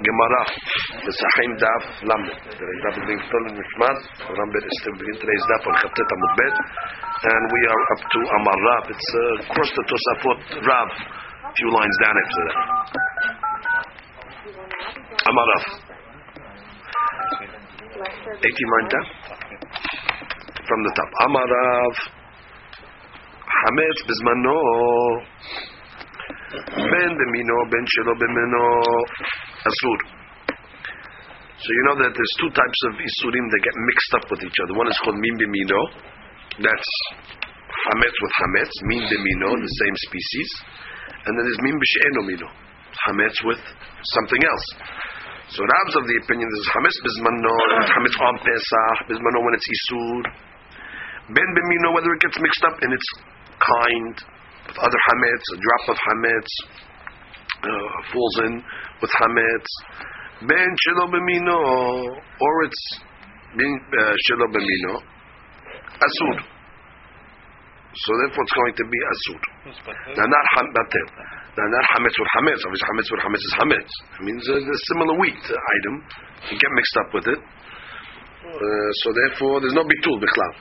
Gemara, Pesahim Daf Lamed. The Daf is being stolen in Shmat. Rambit is still beginning today's Daf on Chavtet Amud Bet. And we are up to Amar Rav. It's uh, across the Tosafot Rav. A few lines down after that. Amar Rav. 18 line down. From the top. Amar Rav. Hametz Bizmano. Ben b'mino, ben shelo b'mino, asur. So you know that there's two types of isurim that get mixed up with each other. One is called min b'mino, that's hametz with hametz, min b'mino, the same species, and then there's min b'she'eno mino, hametz with something else. So Rab's of the opinion is hametz bizmano, hametz on Pesach, bizmano when it's isur. Ben b'mino, whether it gets mixed up in its kind, with other hametz, a drop of hametz uh, falls in with hametz. Ben shelo b'mino, or it's uh, shelo b'mino, asur. So therefore, it's going to be asur. Now not batel. Now not hametz with hametz. Obviously, hametz with hametz is hametz. It means a, a similar wheat item. You get mixed up with it. Uh, so therefore, there's no bitul bichlav.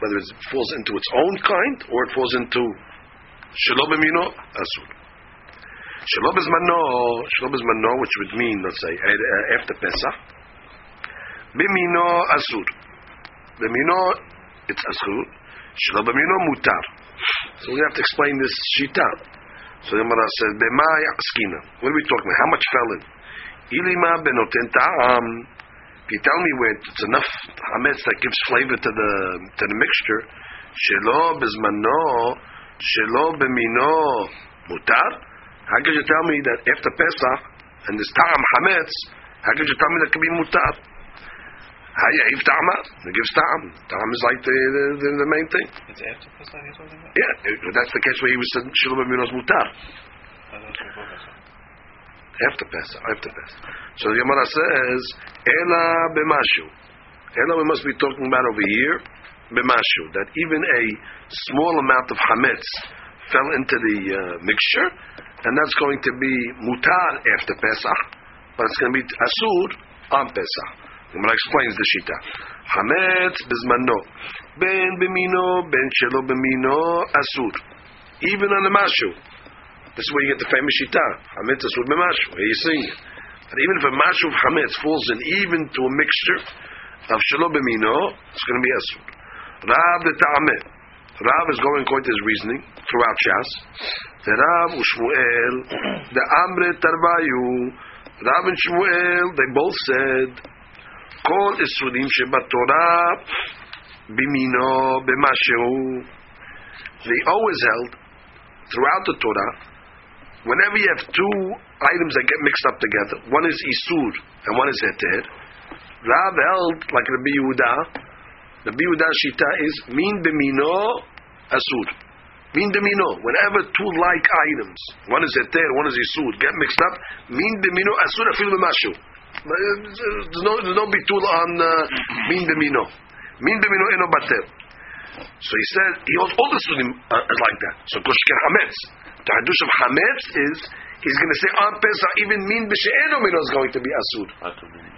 Whether it falls into its own kind or it falls into Shelo b'mino, asur. Shelo b'zmano, shelo b'zmano, which would mean, let's say, after Pesach. B'mino, asur. B'mino, it's asur. Shelo b'mino, mutar. So we have to explain this shita. So the Gemara says, b'mai askina. What are we talking about? How much fell in? Ilima benoten ta'am. If you tell me where it's enough hametz that gives flavor to the to the mixture, shelo b'zmano, shelo b'mino mutar. How could you tell me that after Pesach and this ta'am hametz, how could you tell me that could be mutar? Hayav ta'ama, it gives ta'am. Ta'am is like the, the, the, main thing. It's after Pesach you're talking about? Yeah, that's the case where he was said shelo b'mino is mutar. After Pesach, after Pesach. So the Gemara says, Ela b'mashu. Ela we must be talking about over here, b'mashu, that even a small amount of hametz fell into the uh, mixture, and that's going to be mutar after Pesach, but it's going to be asur on Pesach. Gemara explains the shita. Hametz bizmano, ben b'mino, ben shelo b'mino, asur. Even on the mashu. This is where you get the famous shita. Hametz asur b'mashu. Where you seeing it? And even if a mashu of hametz falls in even to a mixture of shelo b'mino, it's going to be asur. Rab the ta'ameh. Rav is going according to his reasoning throughout Shas. The Rav Ushmuel, the Amre Tarvayu, Rav and Shmuel, they both said, Kol Isurim Sheba Torah Bimino B'Mashehu. They always held throughout the Torah, whenever you have two items that get mixed up together, one is Isur and one is Heter, Rav held like Rabbi Yehuda, the Yehuda Shita is Min B'Mino Asur. Min B'Mino. Whenever two like items, one is Heter, one is Isur, get mixed up, Min B'Mino Asur Afil B'Mashu. There's no, there's no bitul on uh, Min B'Mino. Min B'Mino Eno Bater. So he said, he holds all the Sunim uh, like that. So Koshker Hametz. The Hadush of Hametz is, he's going to say on Pesach, even Min B'She'eno Mino is going to be Asur.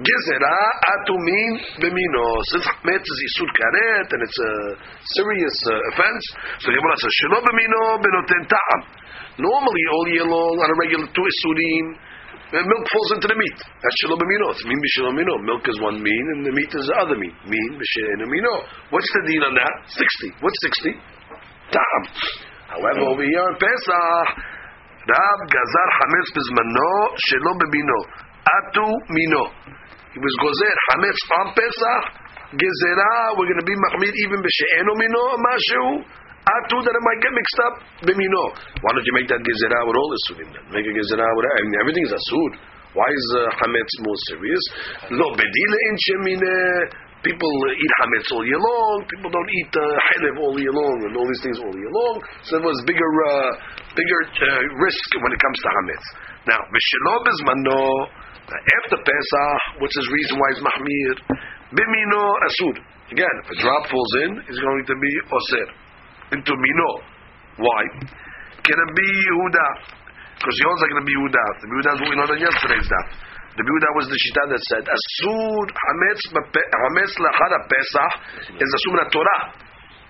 Gezerah atu min b'mino. Since Hametz is Isur Karet, and it's a serious uh, offense, so the Gemara says, Shelo b'mino b'noten ta'am. Normally, all year long, on a regular two Isurim, milk falls into the meat. That's Shelo b'mino. It's min b'shelo mino. Milk is one mean, and the meat is the other mean. Min b'she'eno mino. What's the deal on that? 60. What's 60? Ta'am. However, over here on Pesach, Rab Gazar Hametz Bizmano Shelo b'mino. Atu mino. He was gozer Hametz on Pesach. Gezerah, we're going to be machmir even b'she'eno mino mashu. Atu that it might get mixed up b'mino. Why don't you make that gezerah with all the then? Make a gezerah with I mean, everything is asur. Why is uh, hametz more serious? Lo bedile in shemine. People eat hametz all year long. People don't eat uh, all year long and all these things all year long. So there was bigger, uh, bigger uh, risk when it comes to hametz. Now, b'shelo bezmano. After Pesach, what's his reason why he's mahmir? Bimino asud. Again, if a drop falls in, it's going to be osir into mino. Why? Can it be Yehuda? Because he owns like Rabbi Yehuda. Rabbi Yehuda is what we learned on yesterday's daf. The Yehuda was the shita that said asur hametz hametz lachar pesach is min Torah.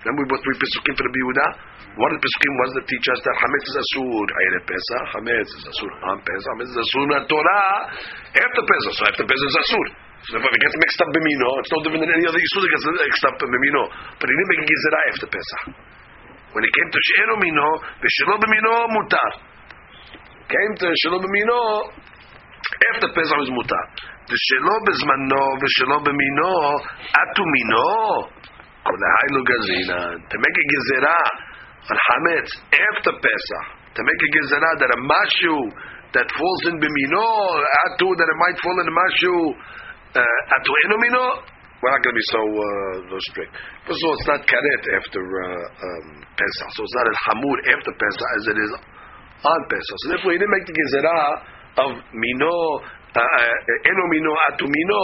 Then we brought three pesukim for the Yehuda. One of the pesukim was to teach us that hametz is asur ayre pesach, hametz is asur on pesach, hametz is asur min Torah after pesach. So after pesach is asur. So if it gets mixed up b'mino, it's no different than any other yisur that gets mixed up b'mino. But he didn't make a gizera after pesach. When it came to she'enu mino, v'shelo b'mino mutar. Came to shelo b'mino after Pesach is mutar. The shelo bezmano v'shelo b'mino atu mino. To make a gezerah on hametz after Pesach, to make a gezerah that a mashu that falls in b'mino atu that it might fall in mashu uh, atu eno mino. We're not going to be so uh, so strict. First of all, it's not karet after uh, um, Pesach, so it's not as hamur after Pesach as it is on Pesach. So therefore, he didn't make the gezerah of mino, uh, uh, eno mino atu mino,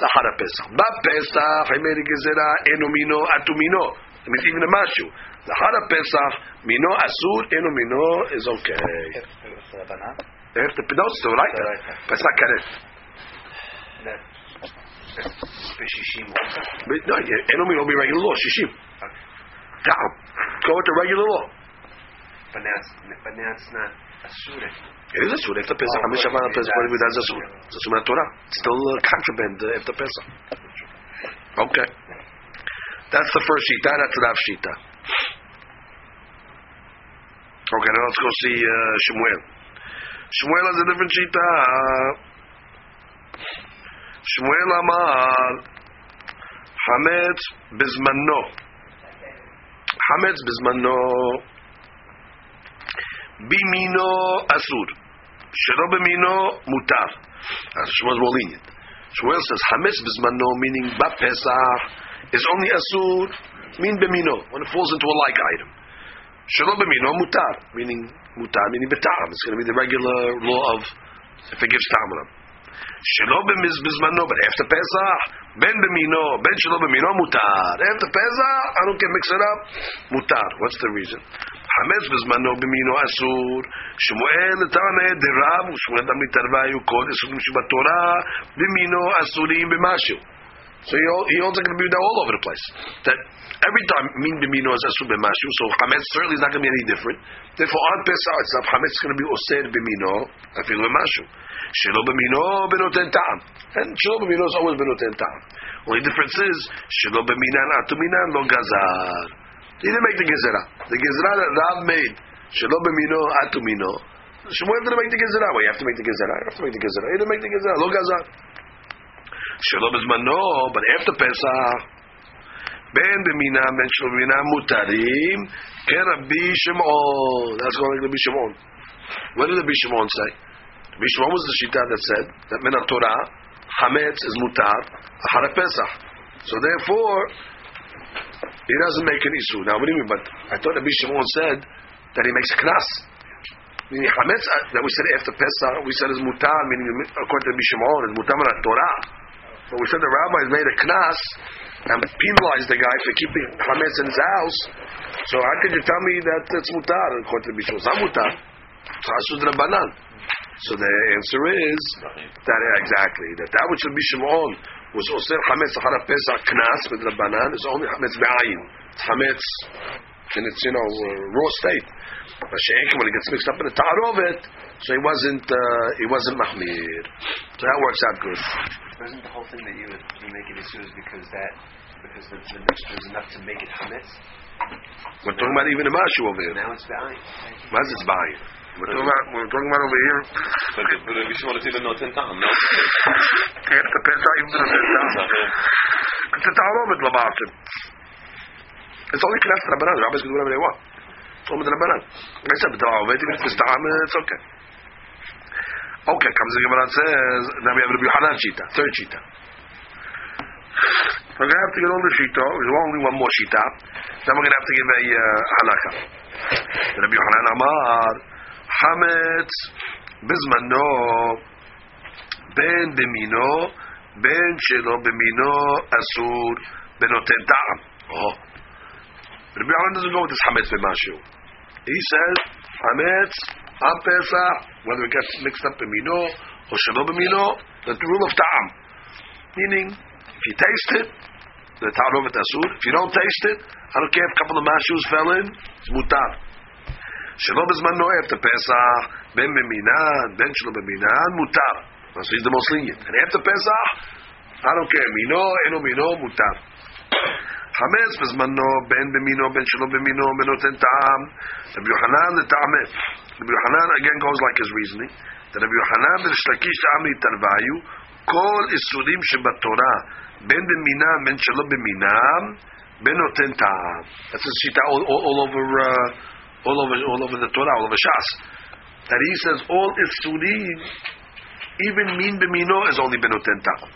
lahara Pesach. Ba Pesach, he made the gezerah eno mino atu mino. I mean, even the mashu. Lahara Pesach, mino asur, eno mino is okay. They have to pronounce it, right? But it's not karet. No, enomino will be regular law, shishim. Go with the regular law. But now but now it's not asura. It is a surah. After Pesach, Hamish Shavan right, Pesach, that's- that's a surah. It's a surah Torah. It's still uh, contraband uh, after Pesach. Okay. That's the first shita. That's the Rav shita. Okay, now let's go see uh, Shmuel. Shmuel has a different shita. Shmuel Amar Hametz Bizmano. Hametz Bizmano Bimino Asur. Shelo Bimino Mutar. As Shmuel is more lenient. Shmuel says Hametz Bizmano, meaning Pesach, is only Asur, mean Bimino, when it falls into a like item. Shelo Bimino Mutar, meaning Mutar, meaning Betam. It's going to be the regular law of if it gives Tamaram. Shelo Bimiz Bizmano, but after Pesach, Ben Bimino, Ben Shelo Bimino Mutar. After Pesach, I don't get mixed it up. Mutar. What's the reason? חמץ בזמנו במינו אסור, שמואל תרנה דרב ושמואל תמיד תרבה היו כל עיסוקים שבתורה במינו אסורים במשהו. So he, he holds it going to be all over the place. That every time min b'mino is asur b'mashu, so chametz certainly is not going to be any different. Therefore, on Pesach itself, chametz is going to be osir b'mino, afilu b'mashu. Shelo b'mino benoten ta'am. And shelo b'mino is always benoten ta'am. Only difference is, shelo b'minan atuminan lo gazar. He didn't make the gezerah. The gezerah that Rav made, shelo b'mino atumino, Shmuel didn't make the gezerah. Well, you have to make the gezerah. You have to make the gezerah. He didn't make the gezerah. Lo gazar. שלא בזמנו, but after Pesach, בין במינם, בין שלא במינם מותרים, כרבי שמעון. That's going like Rabbi Shimon. What did Rabbi Shimon say? Rabbi Shimon was the shita that said that min Torah, chametz is mutar, achar Pesach. So therefore, he doesn't make an issue. Now, what do you mean? But I thought Rabbi Shimon said that he makes a knas. Meaning chametz uh, that we said after Pesach, we said is mutar, meaning according to Rabbi Shimon, is mutar min Torah. But we said the rabbis made a knas and penalized the guy for keeping chametz in his house. So how could you tell me that it's mutar according to Rabbi Shimon? It's not mutar. It's asud rabbanan. So the answer is that exactly that that which Rabbi Shimon was osir chametz achar pesach knas with rabbanan is only chametz be'ayin. It's chametz in its you know uh, raw state. But she'ekim when it gets mixed up in the ta'arovet, so he wasn't uh, he wasn't mahmir. So that works out good. Wasn't the whole thing that you would you make it asur is because that because the, the mixture is enough to make it chametz? We're talking about even a mashu over here. Now it's be'ayin. What is buying? We're talking about we're talking about over here. But but Rabbi Shimon is even noten tam, no? Can't the pesach even the pesach. It's a ta'arovet labatim. It's only knas rabbanan. The rabbis can do whatever they want. It's only the rabbanan. I said, the ta'arovet even if it's ta'am, it's okay. Okay, comes the Gemara and says, now we have Rabbi Yohanan Shita, third Shita. We're going to have to get all the Shita. There's only one more Shita. Then we're going to have to give a uh, halakha. Rabbi Yohanan Amar, Bizmano Ben Bimino Ben Shelo Bimino Asur Benoten Ta'am. Oh. Rabbi Yohanan doesn't go with this Hametz B'mashu. He says, Hametz on Pesach, whether it gets mixed up Mino or Shelo B'mino, The rule of ta'am. Meaning, if you taste it, the ta'arovet asur. If you don't taste it, I don't care if a couple of mashus fell in, it's mutar. שלא בזמנו after Pesach, ben במינן, ben שלא במינן. So he's the most lenient. And after Pesach, I don't care, מינו, אינו מינו, mutar. חמץ בזמנו, בין במינו, בין שלא במינו, בנותן טעם. רבי יוחנן לטעמם. רבי יוחנן again goes like his reasoning. רבי יוחנן וריש לקיש טעם להתערוויו, כל איסורים שבתורה, בין במינם, בין שלא במינם, בין נותן טעם. That's a shita all, all, all over, uh, all over, all over the Torah, all over Shas. That he says all isurim, even min b'mino is only benoten ta'am.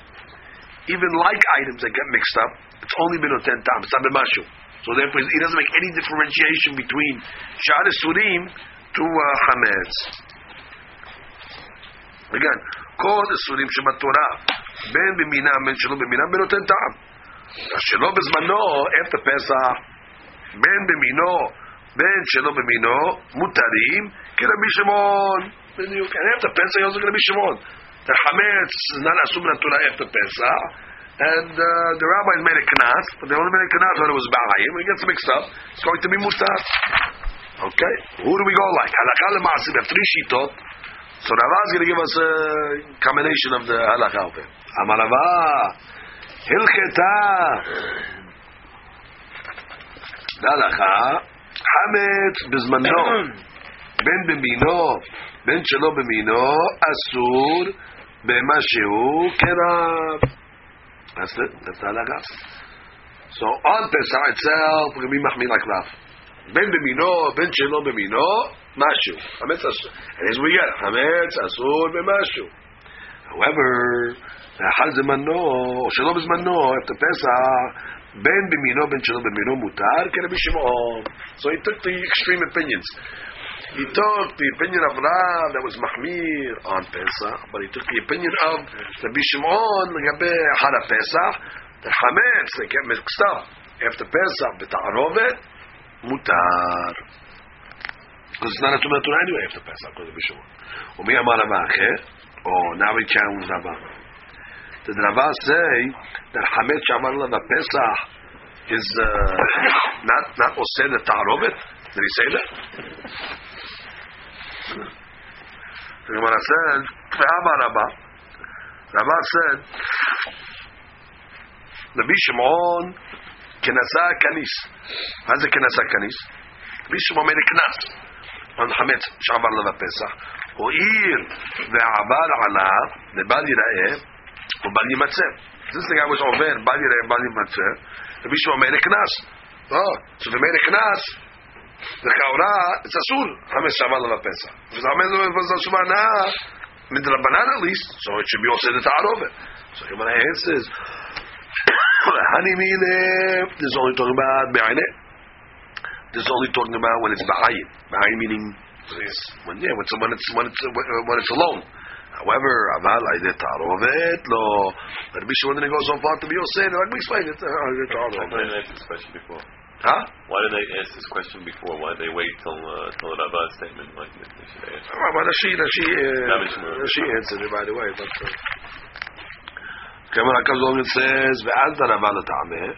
Even like items that get mixed up, it's only benoten ta'am. It's not b'mashu. So therefore, he doesn't make any differentiation between shad isurim to uh, chametz. Again, כל isurim שבתורה, בין במינם, בין שלא במינם, בנותן טעם. שלא בזמנו, after Pesach, בין במינו, בין שלא במינו, מותרים, כרבי שמעון. בדיוק. And after Pesach, he also כרבי שמעון. The chametz is not assumed in Torah after Pesach, and uh, the rabbis made a knas, but they only made a knas when it was ba'ayim. When it gets mixed up, it's going to be mutar. Okay? Who do we go like? Halakha lema'asim. We have three shitot. So Rava is going to give us a combination of the halakha of it. Amar Rava, hilcheta. להלכה, חמץ בזמנו, בין במינו, בין שלא במינו, אסור במה שהוא כרב. That's it, that's the halakha. So on Pesach itself, be mahmir Rav. בין במינו, בין שלא במינו, משהו. חמץ אסור. And as we get, חמץ אסור במשהו. However, לאחר זמנו, או שלא בזמנו, after Pesach, Ben biminom, ben shalom biminom mutar, Rabbi Shimon. So he took the extreme opinions. He took the opinion of Rav that was Mahmir on Pesach, but he took the opinion of Rabbi Shimon Gabe Hara Pesach, the Hametz, they get mixed up. After Pesach, B'ta'arovet, mutar. Because it's not a Tumah Torah anyway after Pesach, because Rabbi Shimon. Umi Amar Rabba Acher, oh, now he challenged Rabba. Did Rava say that Hamed Shaman the Pesach is uh, not not Osed the Tarobet? Did he say that? The Gemara said, Rabba. Rabba said, Rabbi Shimon Kenasa Kanis. How's the Kenasa Kanis? Rabbi Shimon made a Knas. عن حميد شعب الله بيسح وإير ذا عبال على لبال يرأيه ייראה ובל יימצא. Since the guy was over, בל ייראה ובל יימצא, רבי שמעון made a knas. Oh, so they made a knas. לכאורה, it's אסור, חמש שעבר לה בפסח. וזה חמש שעבר שומה הנאה, מדרבנן at least, so it should be also the ta'arovet. So Gemara answers, honey mine, this is only talking about be'ayne. This is only talking about when it's ba'ayin. Ba'ayin meaning when yeah, when it's when it's when it's when it's alone. However, aval ayde tarovet lo. Rabbi Shimon didn't go so far to be saying like we explained it. Ayde Why didn't they ask this question before? Huh? Why did they ask this question before? Why did they wait till uh, till Rabba's statement? Like they they should ask. Well, well, she she uh, she answered it right away. But uh, Gemara comes along and says, "Ve'al taraval ta'ameh."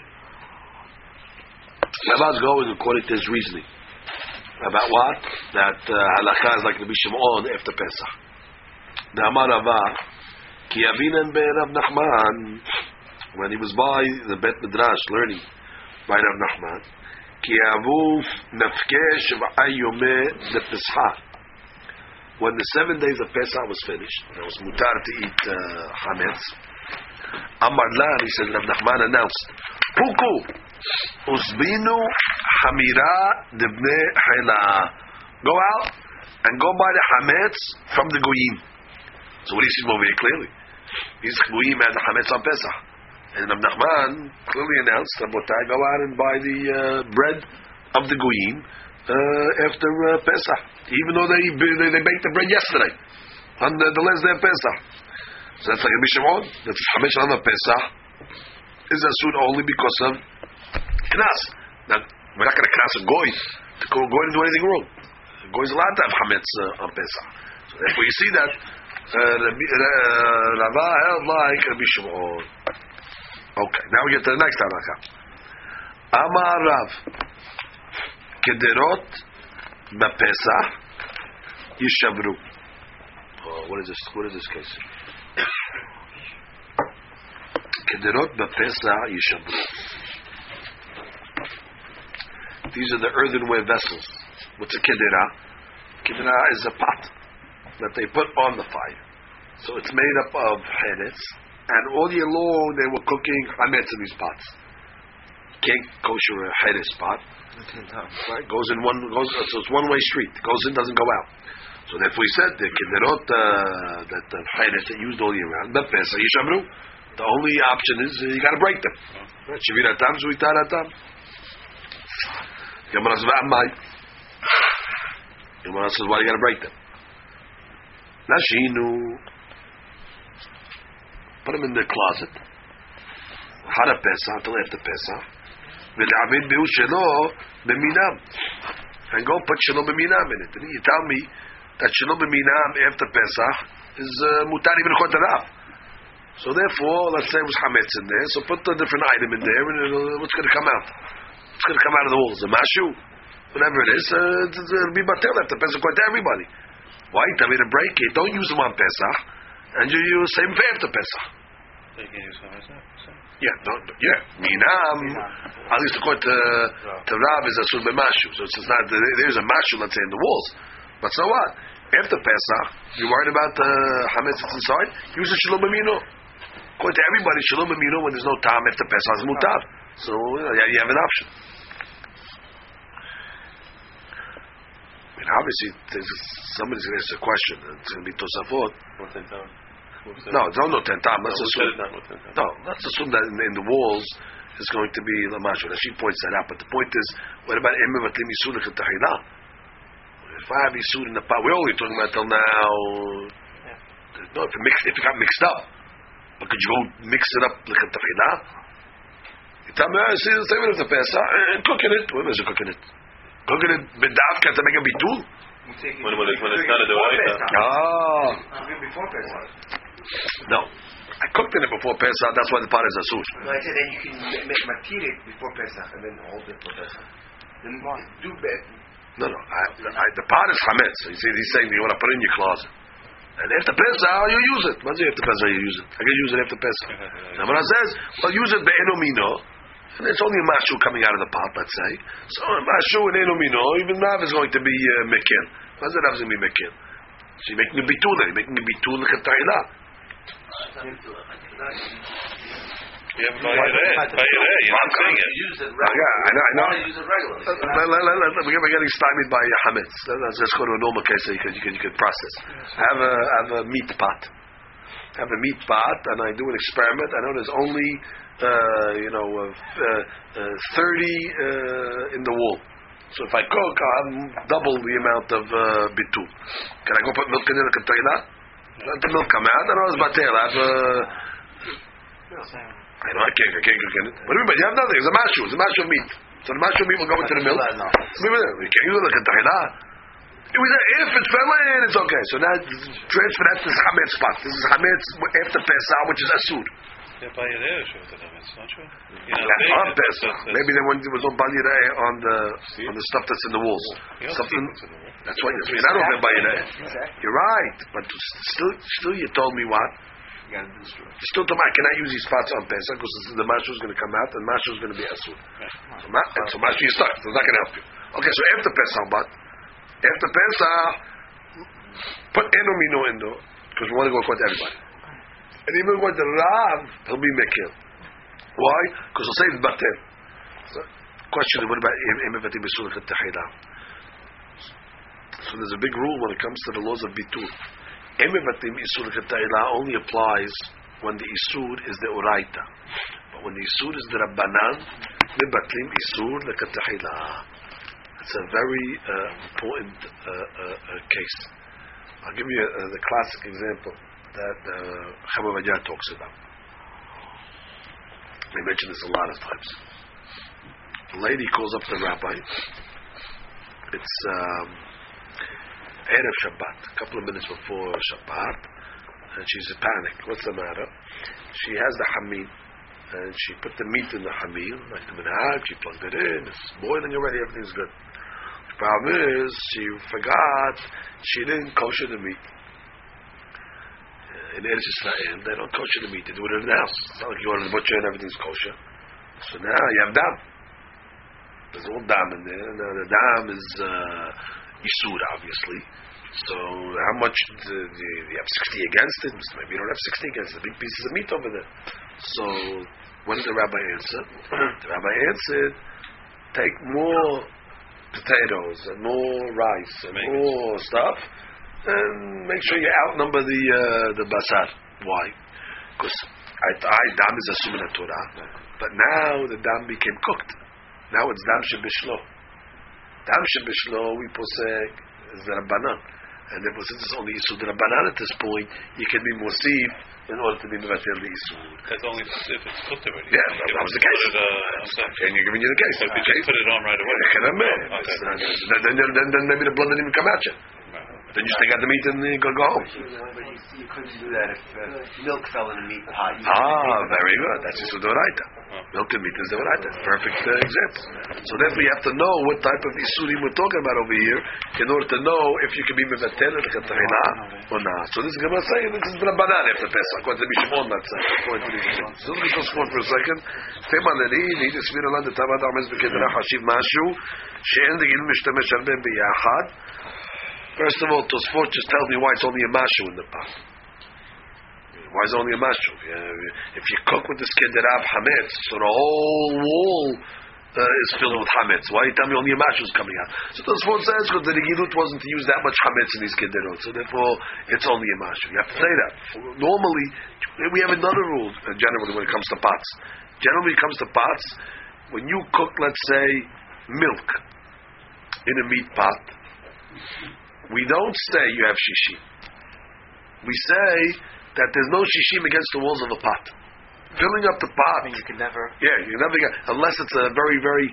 Rabba's going according to his reasoning about what that uh, halakha is like the Shimon after Pesach. Amar Rava, ki avinan Rav Nachman when he was by the Bet Midrash learning by Rav Nachman, ki avu nafkeh shiv'ai yomeh de When the seven days of Pesach was finished, it was mutar to eat uh, chametz. Amar Lan, he said, Rav Nachman announced, Puku, Uzbinu Hamira Dibne Hela. Go out and go buy the Hametz from the Goyim. So what do you see over here clearly? These Goyim had the Hametz on Pesach. And Rav Nachman clearly announced, Rabotai, go out and buy the uh, bread of the Goyim uh, after uh, Pesach. Even though they, they, they baked the bread yesterday on the, the last day of Pesach. So that's like Rabbi Shimon. That's Hametz on the Pesach is asur only because of knas. Now we're not going to knas a goy to go goy to do anything wrong. A goy is allowed to have chametz uh, on Pesach. So therefore, you see that Rava held like Rabbi Shimon. Okay, now we get to the next halakha. Amar Rav. Kederot b'Pesach yishavru. Oh, what is this? What is this case? Kederot b'Pesach yishavru. These are the earthenware vessels. What's a kedera? Kedera is a pot that they put on the fire. So it's made up of hametz, and all year long they were cooking hametz in these pots. You Can't kosher a hametz pot. Right? Goes in one goes so it's one way street. Goes in, doesn't go out. So therefore we said the kederot uh, that the hametz that used all year round. But Pesach yishamru. The only option is uh, you got to break them. Shiviratam zuitaratam. Gemara says, "V'amai." Gemara "Why you got to break them?" Nashinu. Put them in the closet. Hara Pesach until after Pesach. V'le'avid bihu shelo b'minam. And go put shelo b'minam in it. And you tell me that shelo b'minam after Pesach is uh, mutar even. So therefore, let's say it was chametz in there. So put a different item in there, and it'll, what's going to come out? What's going to come out of the walls? A mashu, whatever it is. Uh, it'll be batel after Pesach to everybody. Why? Tell me to break it. Don't use them on Pesach, and you use same for after Pesach. Can use one as Yeah, no, yeah. Minam, at least uh, according to, to Rav, is asur b'mashu. So it's not there's a mashu, let's say, in the walls. But so what? After Pesach, you're worried about the hametz that's inside. Use a shalom amino. According to everybody, shalom amino when there's no time after Pesach is mutar. Ah. So uh, you, know, you have an option. Mean, obviously, somebody's going to ask a question. and It's going to be Tosafot. What's in town? What's in- No, it's not no ten tam. Let's assume. said it's not what's in town. No, let's assume that in, in the walls is going to be lamashu. She points that out, but the point is, what about yisur l'chetahila? If I have yisur in the pot, we're only talking about till now. No, if it, mix, if it got mixed up, but could you go mix it up l'chetahila? You tell me, I see the same as the Pesach, and cooking it. What is it cooking it? Cooking it b'davka to make a bitul? You take it- When- when it's- when it's you not a take it before doraita. Pesach. Ah, do it before Pesach. no. I cooked in it before Pesach. That's why the pot is asur. No, I said then you can make matir it before Pesach and then hold it for Pesach. Then do bet. No, no. I, I, the pot is chametz. So you see, he's saying you want to put it in your closet. And after Pesach, you use it. When's after Pesach you use it? I can use it after Pesach. Now, when I says, well, use it be'enomino, and it's only a mashu coming out of the pot, let's say. So a mashu and enomino, even Rav is going to be uh, mekin. When's the Rav going to be mekin? So you're making a bitul there. You're making a bitul l'chetayla. You have Vayireh. Vayireh. You're not saying it. Use it Yeah, I know. I know. Use it regularly. We're getting stymied by hametz. Let- Let's just go to a normal case so you can, you can, you can process. I have a, I have a meat pot. I have a meat pot, and I do an experiment. I know there's only, uh, you know, uh, uh, uh, 30 uh, in the wall. So if I cook, I'll double the amount of uh, bitul. Can I go put milk in it like? Let the milk come out. I don't know it's batel. I have uh, I know I can't, I can't cook in it. What do you? You have nothing. It's a mashu. It's a mashu of meat. So the mashu of meat will go into the milk. No. We can't use it like a tahila. It was a- If it fell in, it's okay. So now transfer that to chametz spot. This is chametz after Pesach, which is asur. Yeah, Vayireh shows the limits, not true? You're That's on Pesach. that's- that's- Maybe there, was- there was no balireh on the on the stuff that's in the walls. You Something. see what's in the wall. That's why you're not open balireh. You're right, but still, still, you told me what? You gotta do this to it. You still told me I cannot use these spots on Pesach because the mashu is going to come out and mashu is going to be asur. So, ma- and so mashu is stuck. So it's not going to help you. Okay, so after Pesach, but after Pesach, put enomino in though because we want to go according to everybody. And even going to Rav, he'll be mekil. Why? Because he'll say batel. Question what about imivatim b'sulah tahila? So there's a big rule when it comes to the laws of bitul. Emivatim isur tahila only applies when the isur is the uraita. But when the isur is the rabbanan, mibatlim isur lekatahila. It's a very uh, important uh, uh, uh, case. I'll give you uh, the classic example that uh, talks about. They mention this a lot of times. A lady calls up the rabbi. It's um, Erev Shabbat, a couple of minutes before Shabbat, and she's in panic. What's the matter? She has the hamim, and she put the meat in the hamim, like the minhag. She plugged it in. It's boiling already. Everything's good. The problem is she forgot she didn't kosher the meat. In Eretz Israel, they don't kosher the meat. They do it in the house. It's not like you order the butcher and everything's kosher. So now you have dam. There's all dam in there. Now the dam is uh, obviously. So how much do, do you have 60 against it? Maybe you don't have 60 against it. Big pieces of meat over there. So what did the rabbi answer? the rabbi answered, take more potatoes and more rice and Make it. more stuff, and make sure you outnumber the uh, the basar. Why? Because I, I dam is assuming a Torah, but now the dam became cooked. Now it's dam shebishlo. Dam shebishlo we posek is the rabbanan, and therefore since it's only isur the rabbanan at this point, you can be mosif in order to be mevatel the isur. That's only if it's cooked already. Yeah, You that was the case. uh. And you're giving you the case. So if you just put it on right away. Okay. Not- Then, then, then, then maybe the blood didn't even come at you. Then you still got the meat and you go, go home. But you, you couldn't do that if uh, milk fell in a meat pot. You Ah, very good. That's just the Doraita. Milk and meat is the Doraita. Perfect uh, example. So therefore you have to know what type of Isurim we're talking about over here in order to know if you can be Mevatel or Katahina or not. So this is Gemara saying this is the Rabbanan after Pesach. According to Mishimon, that's uh, according to Mishimon. So let me just go for a second. Tema לרין, היא תסביר לה דתמת הרמז בקדרה חשיב משהו שאין דגיל משתמש הרבה ביחד. First of all, Tosfot just tells me why it's only a mashu in the pot. Why is it only a mashu? If you cook with this kederav hametz, so the whole wall uh, is filled with hametz. Why you tell me only a mashu is coming out? So Tosfot says because the Regilut wasn't to use that much hametz in these kederot, so therefore it's only a mashu. You have to say that. Normally, we have another rule uh, generally when it comes to pots. Generally, when it comes to pots, when you cook, let's say, milk in a meat pot, we don't say you have shishim. We say that there's no shishim against the walls of a pot. Filling up the pot, you could never. yeah, you never get unless it's a very, very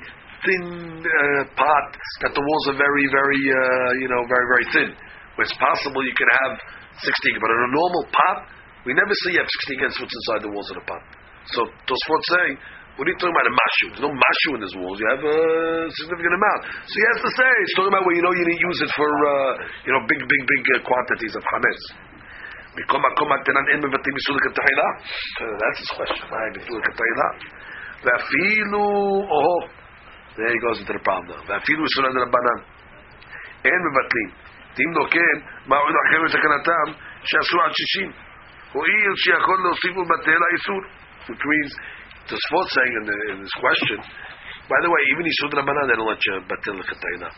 thin uh, pot that the walls are very, very, uh, you know, very, very thin. Where it's possible you can have sixteen, but in a normal pot, we never see you have sixteen against what's inside the walls of the pot. So Tosfot saying, what are you talking about a mashu? There's no mashu in his walls. You have a significant amount. So he has to say, it's talking about where you know you didn't use it for, uh, you know, big, big, big uh, quantities of chametz. מכל מקום הקטנן אין מבטאים איסור לכתחילה? That's his question. מה ביטול לכתחילה? ואפילו, או, there he goes into the problem now. ואפילו איסור דרבנן. אין מבטלים. אם לא כן, מה הועילו אחרים לתקנתם שאסור עד שישים? הואיל שיכול להוסיף ולבטל האיסור. Which means, Tosfot saying in, the, in this question, by the way, even Isur Rabbanan, they don't let you batil l'katayna.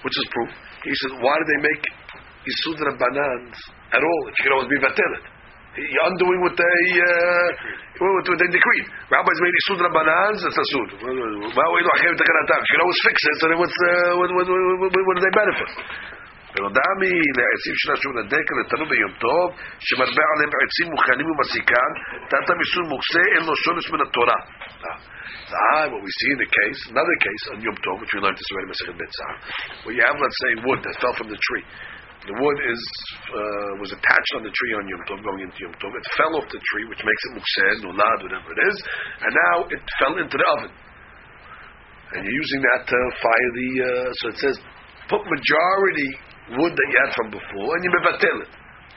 Which is proof. He said, why do they make Isur Rabbanan at all you can always be batilit? You're undoing what they, uh, what they decreed. Rabbis made Isur Rabbanan, it's Asur. Well, we don't always fix it, so then what's, uh, what, what, what, what, what do they benefit? ונודעמי לעצים שנשאו לדקל ותלו ביום טוב שמטבע עליהם עצים מוכנים ומסיקן תת המיסוי מוקצה אין לו שונש מן התורה Ah, what we see in the case, another case on Yom Tov, which we learned this already in Masechet Betzah, where you have, let's say, wood that fell from the tree. The wood is uh, was attached on the tree on Yom Tov, going into Yom Tov. It fell off the tree, which makes it mukseh, nulad, whatever it is, and now it fell into the oven. And you're using that to fire the. Uh, so it says, put majority wood that you had from before, and you mevatel it.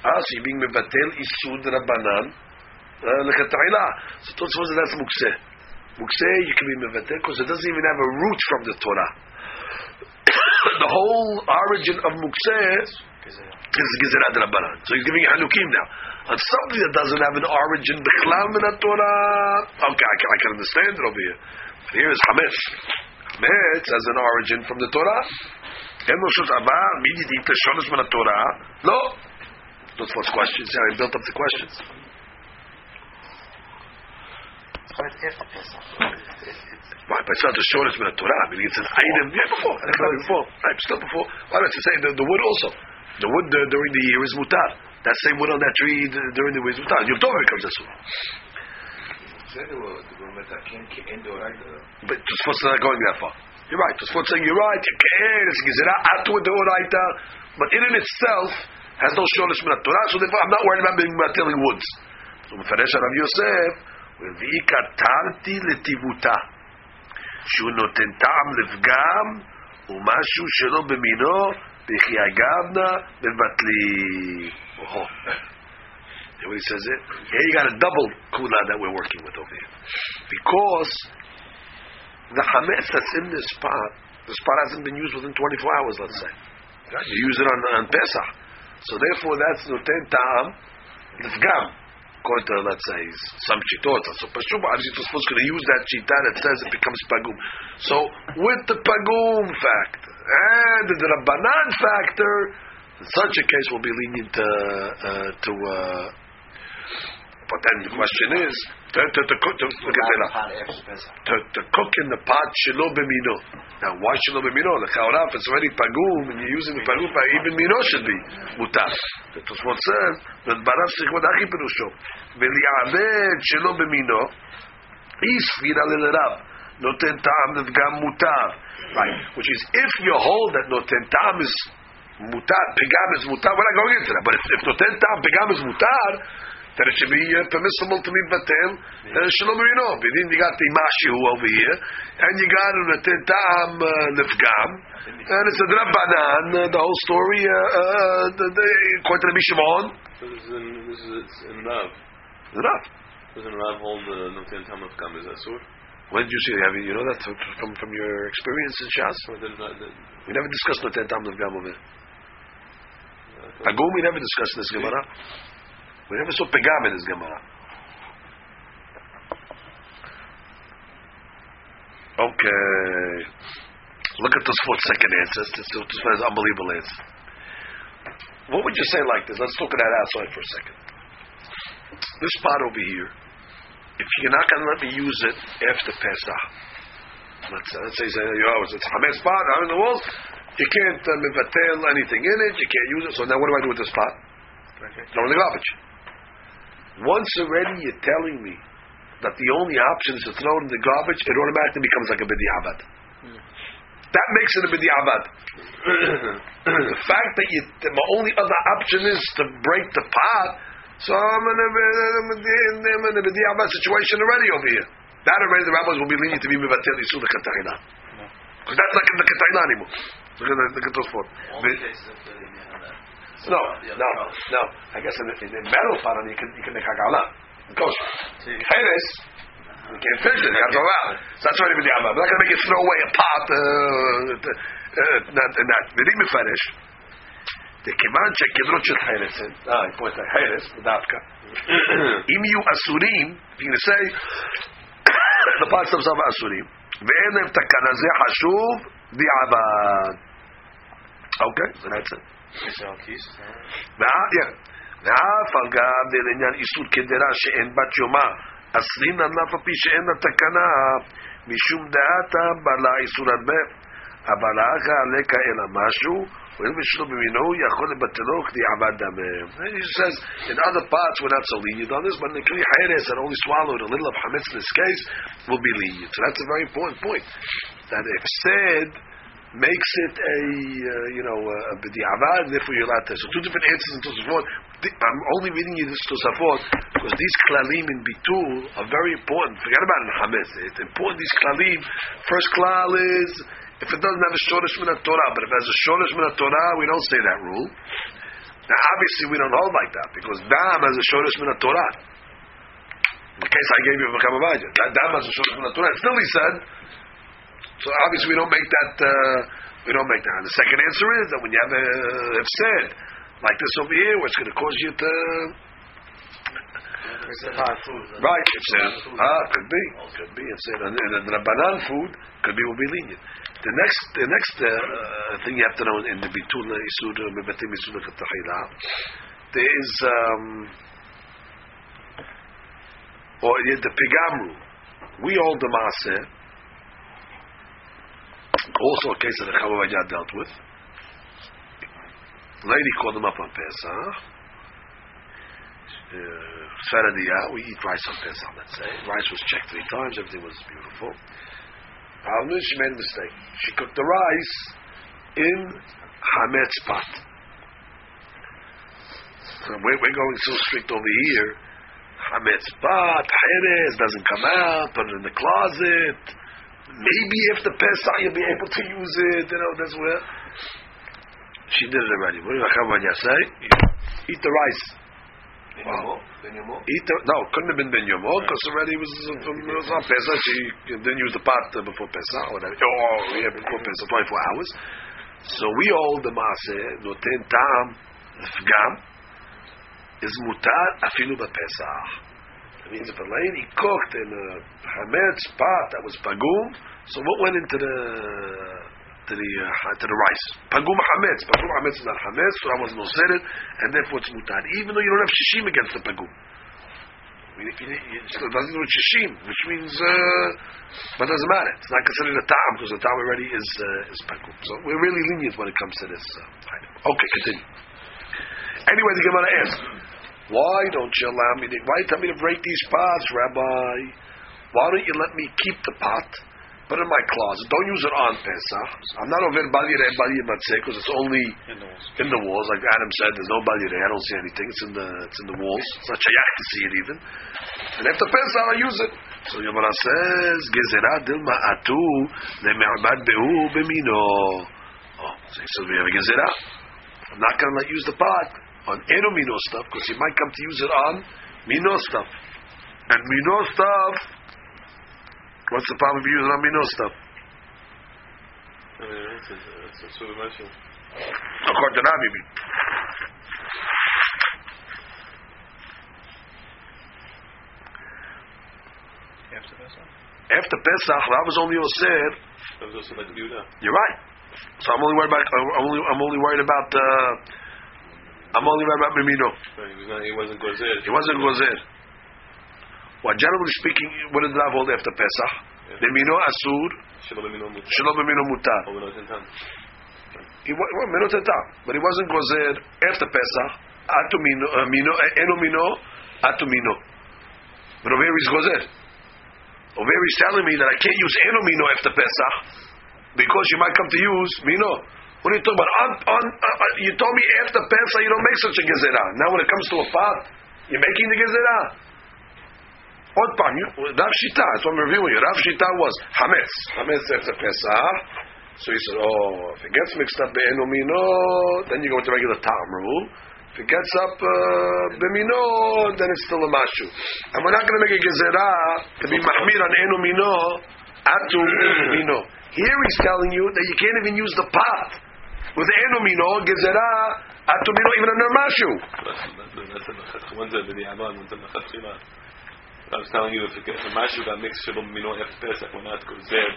Ah, so you're being mevatel isud rabbanan lekatayla. So Tosfos says that's mukseh. Mukseh you can be mevatel because it doesn't even have a root from the Torah. the whole origin of mukseh is Gezerat Rabbanan. So he's giving Hanukim now. On something that doesn't have an origin, Bechlam min Torah, okay, I can, I can understand it over here. But here is Hametz. Hametz has an origin from the Torah. אין לו שום דבר, מי דידית לשונש מן התורה? לא. Those first questions, yeah, I built up the questions. Why? But it's not the shortest min Torah. I mean, it's an item. Yeah, before. I said before. Right, still before. Why don't you say the, the wood also? The wood uh, during the year is mutar. That same wood on that tree uh, during the year is mutar. Yom Tov becomes asur. But Tosfot's not going that far. You're right. Tosfot's saying you're right. You can. It's gezerah atu deoraita. But in and itself, has no shortage min Torah, so therefore I'm not worried about being tilling woods. So מפרש הרב יוסף, והיא לטיבותה, שהוא נותן טעם לפגם, ומשהו שלא במינו, וכי אגבנה מבטלים. When he says it, here you got a double kula that we're working with over here. Because the hametz that's in this pot, this pot hasn't been used within 24 hours, let's say. You use it on, on Pesach. So therefore, that's noten ta'am l'fgam. According to, let's say, some chitot. So Pashub, obviously, was supposed to use that chita that says it becomes pagum. So with the pagum fact and the rabbanan factor, such a case, will be lenient to, uh, to uh, but then the question is, to, to, to, cook, to, look at to, to cook in the pot shelo b'mino. Now, why shelo b'mino? The chauraf, it's already pagum, and you're using the pagum, even mino should be mutar. The Tosfot says, that barav sichvot achi perusho. V'li'aved shelo b'mino, is fira l'lerav. Noten ta'am gam mutar. Right. Which is, if you hold that noten ta'am is mutar, pigam is mutar, we're not going into that. But if, if noten ta'am pigam is mutar, that it should be uh, permissible to be batel. Uh, Shalom Rino. Bidin, you got the Mashu over here, and you got an Tam Nefgam, and it's a Drabanan, uh, the whole story, uh, uh, according to Rabbi Shimon. So this is in, this is in Rav. Rav. Doesn't Rav hold the Noten Tam Nefgam is Asur? When did you see? Have you, you know that from from your experience in Shas? We never discussed Noten Tam Nefgam over. Agum, we never discussed this Gemara. We never saw pegam in this Gemara. Okay. Look at this fourth second answer. This, this, this is unbelievable answer. What would you say like this? Let's look at that outside for a second. This spot over here, if you're not going to let me use it after Pesach, let's, let's say, oh, it's a Hamed spot out in the walls, you can't uh, mevatel anything in it, you can't use it, so now what do I do with this spot? Throw in the garbage. Once already you're telling me that the only option is to throw it in the garbage, it automatically becomes like a bidiyabad. Mm. That makes it a bidiyabad. the fact that you, my only other option is to break the pot, so I'm in a, I'm in a bidiyabad situation already over here. That already the rabbis will be lenient to be mivatel yisul the. Because that's not in the katayna anymore. Look at, look at those four. All the cases no, no, no. I guess in the, in the metal pot you can you can make hagala. Kosher. Cheres, you can't finish it. You got to throw out. So that's already b'di'ama. I'm not going to make you throw away a pot. Uh, uh, not not b'di mefarish. The kiman shekidrot shel cheres. Ah, he points out cheres dafka. Im yu asurim. If you're going to say the pots themselves are asurim. ואין להם תקנה זה חשוב דיעבד. Okay, so that's it. ואף על גב לעניין איסור קדרה שאין בת יומה אסרין על אף על פי שאין לה תקנה משום דעתה בעלה איסור הרבה אבל האחה עלכה אלא משהו ואין בשלום במינו יכול לבטלו כדי עבד דמם. He says, in other parts we're not so lenient on this, but in the Kli Hayres that only swallowed a little of Hametz in this case will be lenient. So that's a very important point. That if said makes it a uh, you know a b'di'avad, and therefore you're allowed to. So two different answers in Tosafot. I'm only reading you this Tosafot because these klalim in bitul are very important. Forget about it. It's important. These klalim. First klal is if it doesn't have a shoresh min Torah, but if it has a shoresh min Torah, we don't say that rule. Now, obviously, we don't hold like that because dam has a shoresh min Torah. The case I gave you from that dam has a shoresh min Torah. Still, he said so obviously we don't make that. Uh, we don't make that. And the second answer is that when you have a have said like this over here, where it's going to cause you to. Right, it's said, ah, could be, could be. It's said, and, the banan food could be will be lenient. The next, the next uh, thing you have to know in the bitul isur mebatim isur katahila, there is um, or the pigamru. We hold the maaseh also a case that the Chavavajah dealt with. Lady called him up on Pesach. Uh, we eat rice on Pesach, let's say. Rice was checked three times, everything was beautiful. Alvin, she made a mistake. She cooked the rice in Hametz pot. We're, going so strict over here. Hametz pot, Heres doesn't come out, put it in the closet. Maybe after Pesach you'll be able to use it. You know, that's where she did it already. What do you say? Eat the rice. Wow. Eat the, no, couldn't have been Ben Yomo because already it was from it was on Pesach. She didn't use the pot before Pesach or whatever. Oh, yeah, before Pesach, 24 hours. So we hold the maaseh noten tam fgam is mutar afilu b'Pesach. It means if a lady cooked in a hametz pot that was pagum, so what went into the to the uh, to the rice? Pagum hametz. Pagum hametz is not hametz, so I was no said and therefore it's mutar. Even though you don't have shishim against the pagum. I mean, if you, you doesn't do shishim, which means, uh, but doesn't matter. It's not considered a tam because the tam already is uh, is pagum. So we're really lenient when it comes to this uh, item. Okay, continue. Anyway, the Gemara asks, why don't you allow me to, why tell me to break these pots, Rabbi? Why don't you let me keep the pot, put it in my closet, don't use it on Pesach. I'm not over Bali Bali Matzeh because it's only In the walls. in the walls, like Adam said, there's no Bali I don't see anything. It's in the it's in the walls. It's not shayach to see it even. And after Pesach, I use it. So Yomara says, Gezerah dilma atu leme'abad behu b'mino. Oh, so he says we have a gezerah. I'm not going to let you use the pot on eno mino stuff because you might come to use it on mino stuff. And mino stuff, what's the problem if you use it on mino stuff? I mean, it's a, sort of issue. According to Rabbi. After Pesach? After Pesach, Rav was only Osir. That was also like Yehuda. You're right. So I'm only worried about. I'm only, I'm only worried about. Uh, I'm only Rabbi mino. He, was not, he wasn't Gozer. He wasn't Gozer. Well, generally speaking, what did the hold after Pesach? Yeah. Mimino Asur, Shalom mino Mutar. He was Mino Tetam, but he wasn't Gozer after Pesach. Atu Mino, uh, Mino, eh, Eno Mino, Atu Mino. But over here he's Gozer. Over here he's telling me that I can't use Eno Mino after Pesach because you might come to use Mino. What are you talking about? On, on, uh, uh, you told me after Pesach you don't make such a gezerah. Now when it comes to a pot, you're making the gezerah. עוד פעם, you- Rav Shita, that's what I'm reviewing you. Rav Shita was Hametz. Hametz after Pesach. So he said, oh, if it gets mixed up be'enu mino, then you go with the regular tam rule. If it gets up uh, b'mino, then it's still a mashu. And we're not going to make a gezerah to be mahmir on enu mino, atu mino. Here he's telling you that you can't even use the pot with Enumino, Gezerah, Atumino, even under Mashu. One's a B'di'aman, one's a Mechatchila. I was telling you, if, it, if Mashu got mixed Shiva Mino after Pesach, we're not there,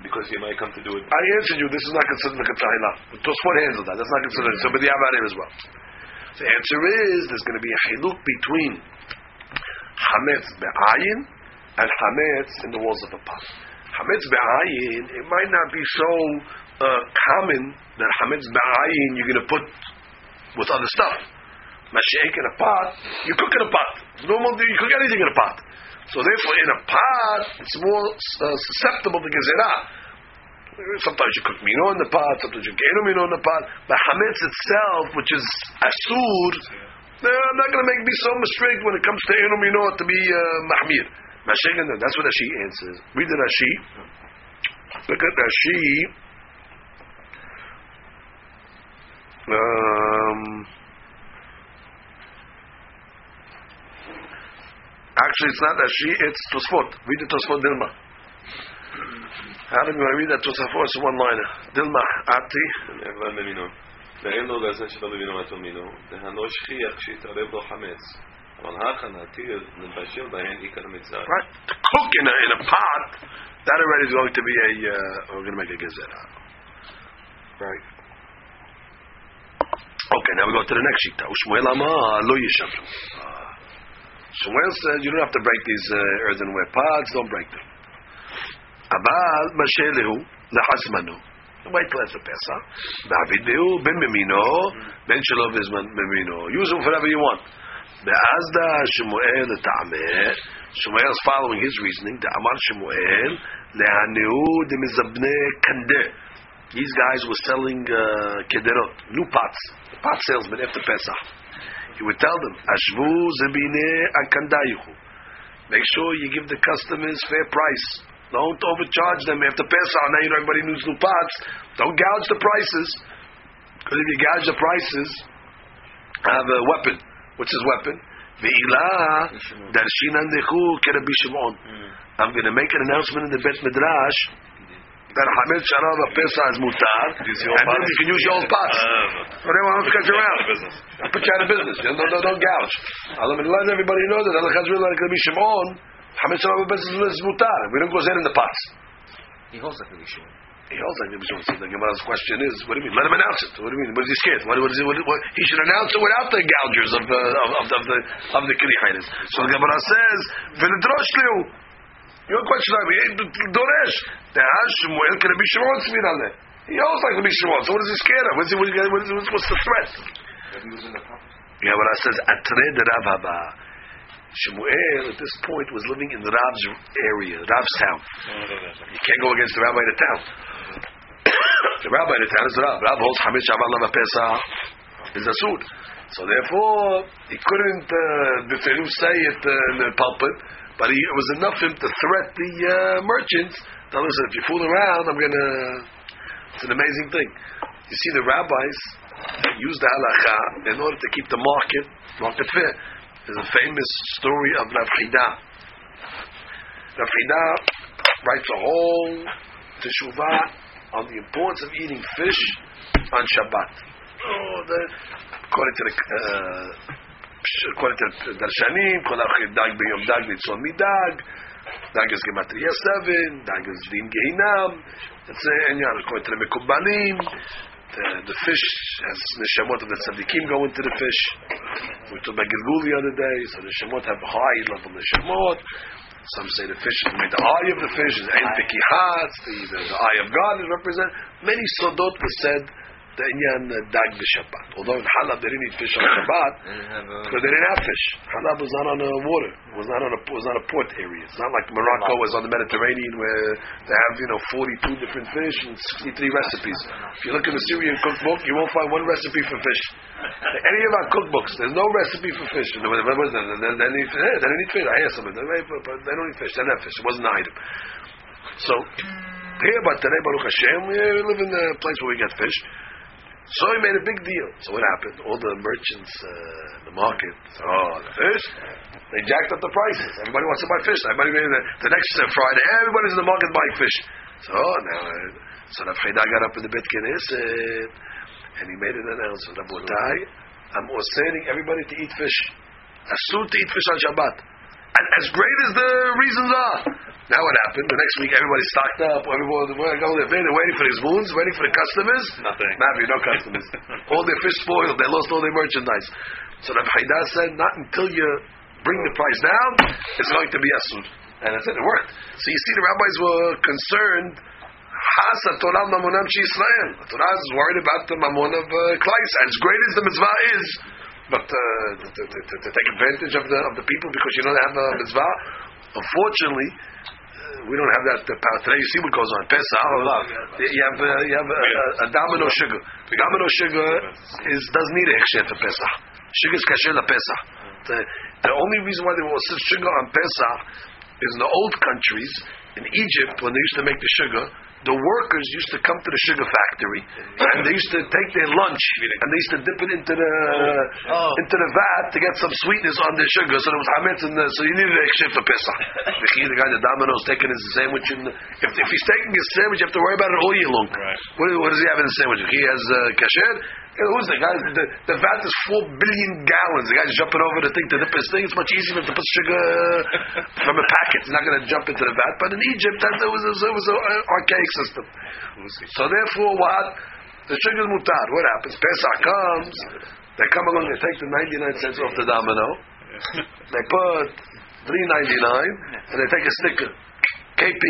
because you might come to do it. I answered you, this is not considered Mechatchila. Tosfot handled that, that's not considered, so B'di'aman as well. The answer is, there's going to be a chiluk between Hametz Be'ayin and Hametz in the walls of the pot. Hametz Be'ayin, it might not be so uh, common that Hametz be'ayin you're going to put with other stuff. Mashake in a pot, you cook in a pot. It's normal, you cook anything in a pot. So therefore, in a pot, it's more uh, susceptible to gezerah. Sometimes you cook mino in the pot, sometimes you cook mino in the pot. But hametz itself, which is asur, I'm not going to make me so strict when it comes to eno mino to be uh, mahmir. That's what Rashi answers. Read the Rashi. Look at Rashi. Um, actually, it's not Rashi, it's Tosfot. Read the Tosfot Dilma. How do you read that Tosfot? It's one liner. Dilma, Ati. אבל במינו. ואין לו לזה שלא במינו מתו מינו. דהנו שכיח שיתערב לו חמץ. אבל הכנתי לבשל בהן עיקר המצווה. Right? To cook in a, in a pot, that already is going to be a, uh, we're going to make a gezerah. Right. Okay, now we go to the next sheet. Ushmuel Amar lo yishamru. Shmuel says you don't have to break these uh, earthenware pots, don't break them. Abal mashelehu lahasmanu. Wait till after Pesach. Davidu ben memino, ben shalom is memino. Use them whatever you want. Be'azda Shmuel ta'ameh. Shmuel is following his reasoning. The Amar Shmuel le'aneu de mizabne kandeh. These guys were selling uh, kederot, new pots, pot salesmen after Pesach. he would tell them, Ashvu zebine akandayuchu. Make sure you give the customers fair price. Don't overcharge them after Pesach. Now you know everybody needs new pots. Don't gouge the prices. Because if you gouge the prices, I have a weapon. What's his weapon? Ve'ilah darshinan nechu kerabi Shimon. I'm going to make an announcement in the Bet Midrash that Hametz Sharav Pesach is mutar, and then you can use your old pots. Uh, Whatever wants to cut you around. business. I put you out of business. You don't, don't, don't gouge. I'll let everybody know that Allah Chazri like Rabbi Shimon, Hametz Sharav Pesach is mutar. We don't go zen in the pots. He holds like Rabbi Shimon. He holds like Rabbi Shimon. The Gemara's question is, what do you mean? Let him announce it. What do you mean? What is he scared? What, what is he, what, what, he should announce it without the gougers of, uh, of, of, of the of the Kirichainis. So the Gemara says, "V'nedrosh liu." Your question, I mean, Doresh. The Shmuel can be Shimon there. He holds like Rabbi Shimon. So what is he scared of? What's, he, what is he, what is, what's, what's the threat? Yeah, but I says Atre de Rav Haba. Shmuel at this point was living in the Rav's area, Rav's town. You can't go against the rabbi in the town. the rabbi in the town is Rav. Rav holds Hamid Shaban Lama Pesach is Asud. So therefore, he couldn't uh, say it uh, in the pulpit, but he, it was enough for him to threat the uh, merchants. Them, listen, if you fool around, I'm gonna. It's an amazing thing. You see, the rabbis use the halacha in order to keep the market market fair. There's a famous story of Rav Chida. Rav Chida writes a whole teshuvah on the importance of eating fish on Shabbat. Oh, the, according to the uh, according to the Darshanim, kol achid dag b'yom dag nitzon midag. Dag is gematria seven. Dag is din gehinam. A inyan according to the Mekubalim. The, the fish has neshamot of the tzaddikim go into the fish. We talked about Gilgul the other day, so neshamot have high level neshamot. Some say the fish is made the eye of the fish is ein pekihat, the, the, the eye of God is represented. Many sodot were said the uh, dag b'Shabbat. Although in Halab they didn't eat fish on Shabbat They didn't have a. because they didn't have fish. Halab was not on the water. It was not on a was not a port area. It's not like Morocco was on the Mediterranean where they have you know forty two different fish and sixty three recipes. If you look in the Syrian cookbook, you won't find one recipe for fish. Any of our cookbooks, there's no recipe for fish. What was that? They, they, they, eat, they don't eat fish. I them, they, they don't eat fish. They don't have fish. It wasn't an item. So here, but today, Baruch Hashem, we live in a place where we get fish. So he made a big deal. So what happened? All the merchants uh, the market, oh, the fish, they jacked up the prices. Everybody wants to buy fish. Everybody, the, the next uh, Friday, everybody's in the market buying fish. So oh, now, uh, so the Freda got up in the Bet Knesset, and he made an announcement. Rabotai, I'm ordering everybody to eat fish. Asur to eat fish on Shabbat. And as great as the reasons are, now what happened? The next week everybody stocked up. Everybody, they're waiting for his wounds, waiting for the customers. Nothing. Nothing, no customers. all their fish spoiled. They lost all their merchandise. So Rav Chida said, not until you bring the price down, it's going to be asur. And that's it. It worked. So you see, the rabbis were concerned. Hasa Torah Mamonam Israel. The Torah is worried about the Mamon of uh, Klais. As great as the mitzvah is, but uh, to, to, to, take advantage of the of the people because you don't have a mitzvah. Unfortunately, uh, we don't have that uh, power today. You see what goes on Pesach. You have uh, you have a, a, a domino sugar. The domino sugar is doesn't need a hechsher for Pesach. Sugar is kasher la Pesach. The, the only reason why they will serve sugar on Pesach is in the old countries in Egypt when they used to make the sugar. The workers used to come to the sugar factory and they used to take their lunch and they used to dip it into the into the vat to get some sweetness on their sugar. So there was hametz in the, so you needed a shift for Pesach. The the guy, the domino's taking his sandwich and if, if he's taking his sandwich, you have to worry about it all year long. Right. What, what does he have in the sandwich? He has uh, kasher. Who's the guy? The, the vat is four billion gallons. The guy's jumping over the thing to dip his thing. It's much easier to put sugar from a packet. He's not going to jump into the vat. But in Egypt, that, that was, a, it was an archaic system. So therefore, what? The sugar is mutar. What happens? Pesach comes. They come along. They take the ninety-nine cents off the domino. They put three ninety-nine, and they take a sticker. KP.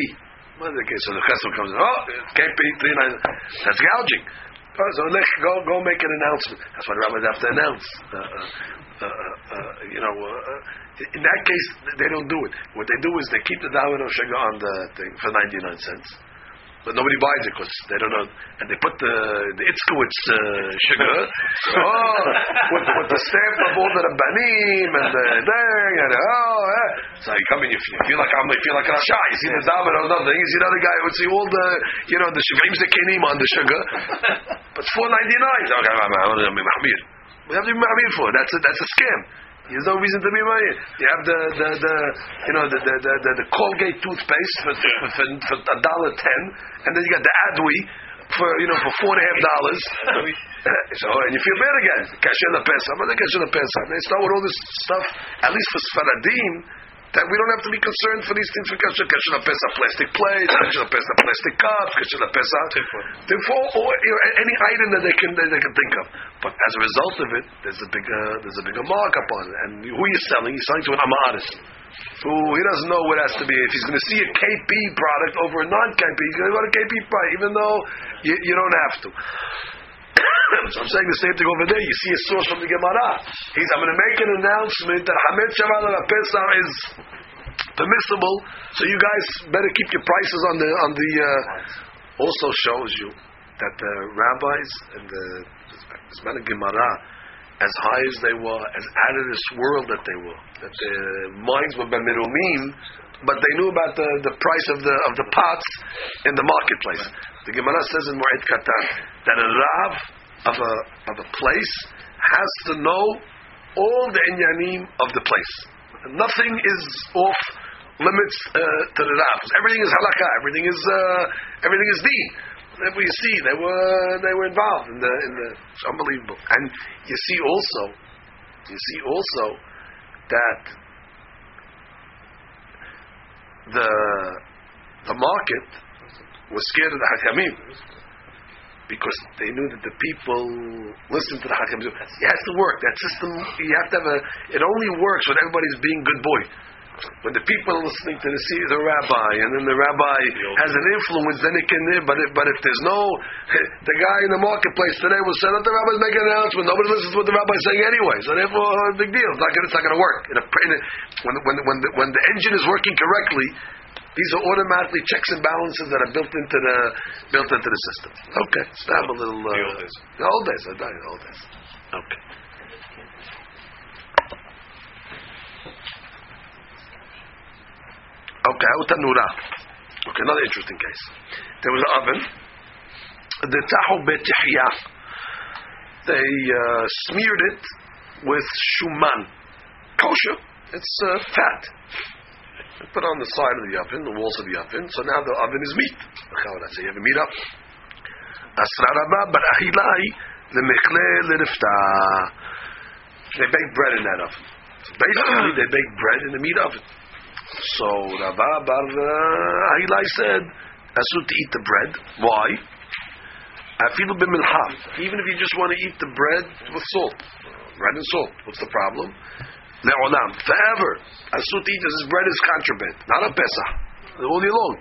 What is the case? So the customer comes in. Oh, KP three ninety. That's gouging. Oh, so let's go go make an announcement. That's what rabbis have to announce. Uh, uh, uh, uh, you know, uh, uh, in that case, they don't do it. What they do is they keep the domino sugar on the thing for ninety nine cents. but nobody buys it because they don't know. And they put the the Itzkowitz uh, sugar, oh, with, with the stamp of all the Rabbanim and the thing, and oh, eh. so you come in, you feel, you feel like I'm, you feel like Rasha. You see the David or nothing. You see the other guy would see all the, you know, the Shivim Zekinim on the sugar, but it's four ninety nine. I'm going to be Mahmir. We have to be Mahmir for it. That's a, that's a scam. There's no reason to be Mahmir. You have the, the, the you know, the, the, the, the, the Colgate toothpaste for, for, for, for a dollar ten, and then you got the Adwi for, you know, for four and a half dollars. so, and you feel bad again. Kasher the Pesach. But the Kasher the Pesach. They start with all this stuff, at least for Sfaradim, that we don't have to be concerned for these things for. Kasher the Pesach plastic plates, the Pesach plastic cups, Kasher the Pesach. Therefore, or, you know, any item that they can that they can think of. But as a result of it, there's a bigger there's a bigger markup on it. And who you're selling, you're selling to an Amaris. Who he doesn't know what has to be. If he's going to see a KP product over a non-KP, he's going to go to KP product, even though you, you don't have to. So I'm saying the same thing over there. You see a source from the Gemara. He's, I'm going to make an announcement that Hametz Shabbat al Pesach is permissible. So you guys better keep your prices on the on the. Uh, also shows you that the rabbis and the Gemara, as high as they were, as out of this world that they were, that their minds were bemirumin, but they knew about the, the price of the of the pots in the marketplace. The Gemara says in Moed Katan that a rav of a of a place has to know all the inyanim of the place. Nothing is off limits uh, to the rav. Everything is halakha. Everything is uh, everything is deen. Therefore, you see they were they were involved in the in the. It's unbelievable. And you see also, you see also that the the market was scared of the hakamim because they knew that the people listen to the hakamim. It has to work. That system you have to have a. It only works when everybody's being good boy. When the people are listening to the the rabbi, and then the rabbi has an influence, then it can. But if, but if there's no, the guy in the marketplace today will say, "Let the rabbis make an announcement." Nobody listens to what the rabbi is saying anyway. So therefore, big deal. It's not gonna, It's not going to work. In a, in a, when when when the, when the engine is working correctly, these are automatically checks and balances that are built into the built into the system. Okay, stop a little. Uh, The old days. The old days. I die. The old days. Okay. Okay, utanura. Okay, another interesting case. There was an oven. The tahu. They uh, smeared it with shuman, kosher. It's uh, fat. They put on the side of the oven, the walls of the oven. So now the oven is meat. How would I say? You have a meat up. Asraraba, but ahilai lerifta. They bake bread in that oven. So basically, they bake bread in the meat oven. So Rava Bar Ahilai said, "Asur to eat the bread. Why? Afilu b'milha. Even if you just want to eat the bread with salt, bread and salt. What's the problem? Le'olam, forever. Asur to eat this bread is contraband, not a pesach. All year long.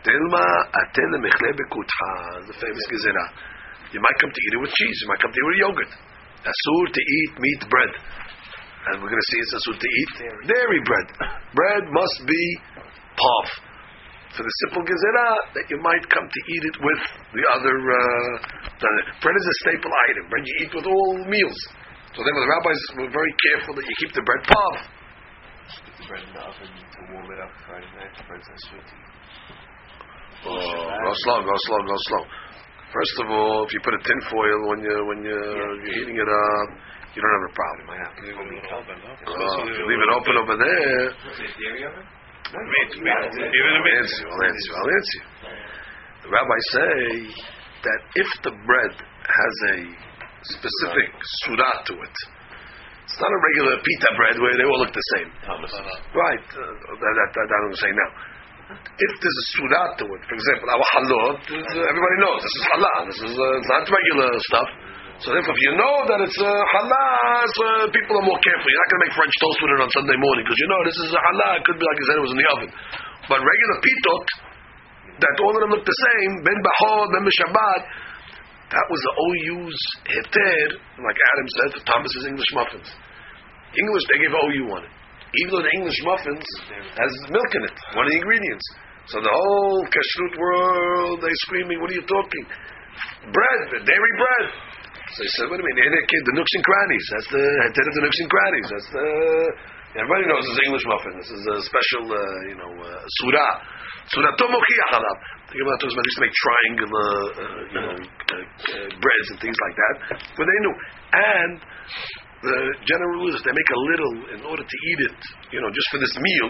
Telma aten lemechle bekutha. The famous gezerah. You might come to eat it with cheese. You might come to eat it with yogurt. Asur to eat meat bread. And we're going to see it's asur to eat dairy bread. Bread must be pav. For the simple gezerah that you might come to eat it with the other. Uh, bread is a staple item. Bread you eat with all meals. So then the rabbis were very careful that you keep the bread pav. Stick the bread in the oven to warm it up Friday night. The bread's not sweet. Oh, go slow, go slow, go slow. First of all, if you put a tin foil when you when you you're heating it up, you don't have a problem. Leave it open, no? Oh, if you leave it open over there. Meat, meat. Even I'll answer you. I'll answer you. I'll answer you. The rabbis say that if the bread has a specific surah to it, it's not a regular pita bread where they all look the same. Thomas. Right. Uh, that, that, that, that I'm saying now. If there's a surah to it, for example, our halot, everybody knows this is halal. This is uh, not regular stuff. So therefore, if you know that it's uh, halal, so people are more careful. You're not going to make French toast with it on Sunday morning because you know this is a halal. It could be like you said, it was in the oven. But regular pitot, that all of them look the same, ben bahod, ben Shabbat, that was the OU's heter, like Adam said, for Thomas's English muffins. English, they gave OU on it. Even though the English muffins has milk in it, one of the ingredients. So the whole kashrut world, they screaming, what are you talking? Bread, dairy bread. So he said, what do you mean? The nooks and crannies. That's the head of the nooks and crannies. That's the Everybody knows this is English muffin. This is a special, uh, you know, uh, surah. Surah tomochiach alav. The Gemara talks about used to make triangular, uh, you know, uh, uh, breads and things like that. But they knew. And the general rule is they make a little in order to eat it, you know, just for this meal.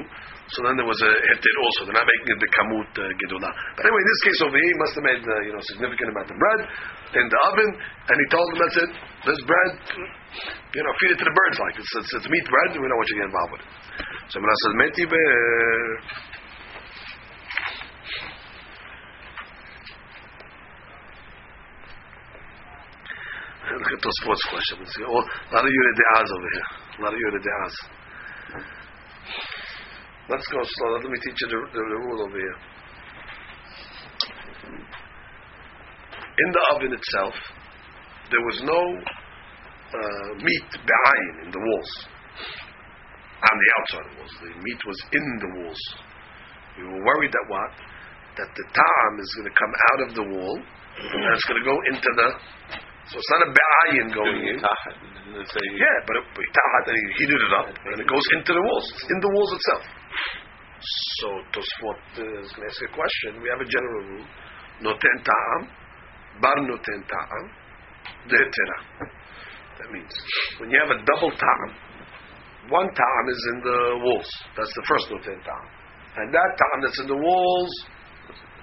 So then there was a heter also. They're not making it the kamut uh, gedolah. But anyway, in this case over here, he must have made uh, you know significant amount of bread in the oven, and he told them that's it. This bread, you know, feed it to the birds like it's it's, it's meat bread. We don't want you to get involved with it. So when I says meti be. Look at those sports questions. A lot of Yurideaz over here. A lot of Yurideaz. Let's go slow. Let me teach you the, the, the rule over here. In the oven itself, there was no uh, meat behind in the walls. On the outside walls. The meat was in the walls. We were worried that what? That the tam is going to come out of the wall and it's going to go into the. So it's not a be'ayin going in. Yeah, but it, he heated it up and it goes into the walls. It's in the walls itself. So Tosfot is going to uh, ask a question. We have a general rule: noten ta'am, bar noten ta'am, dehetera. That means when you have a double ta'am, one ta'am is in the walls. That's the first noten ta'am, and that ta'am that's in the walls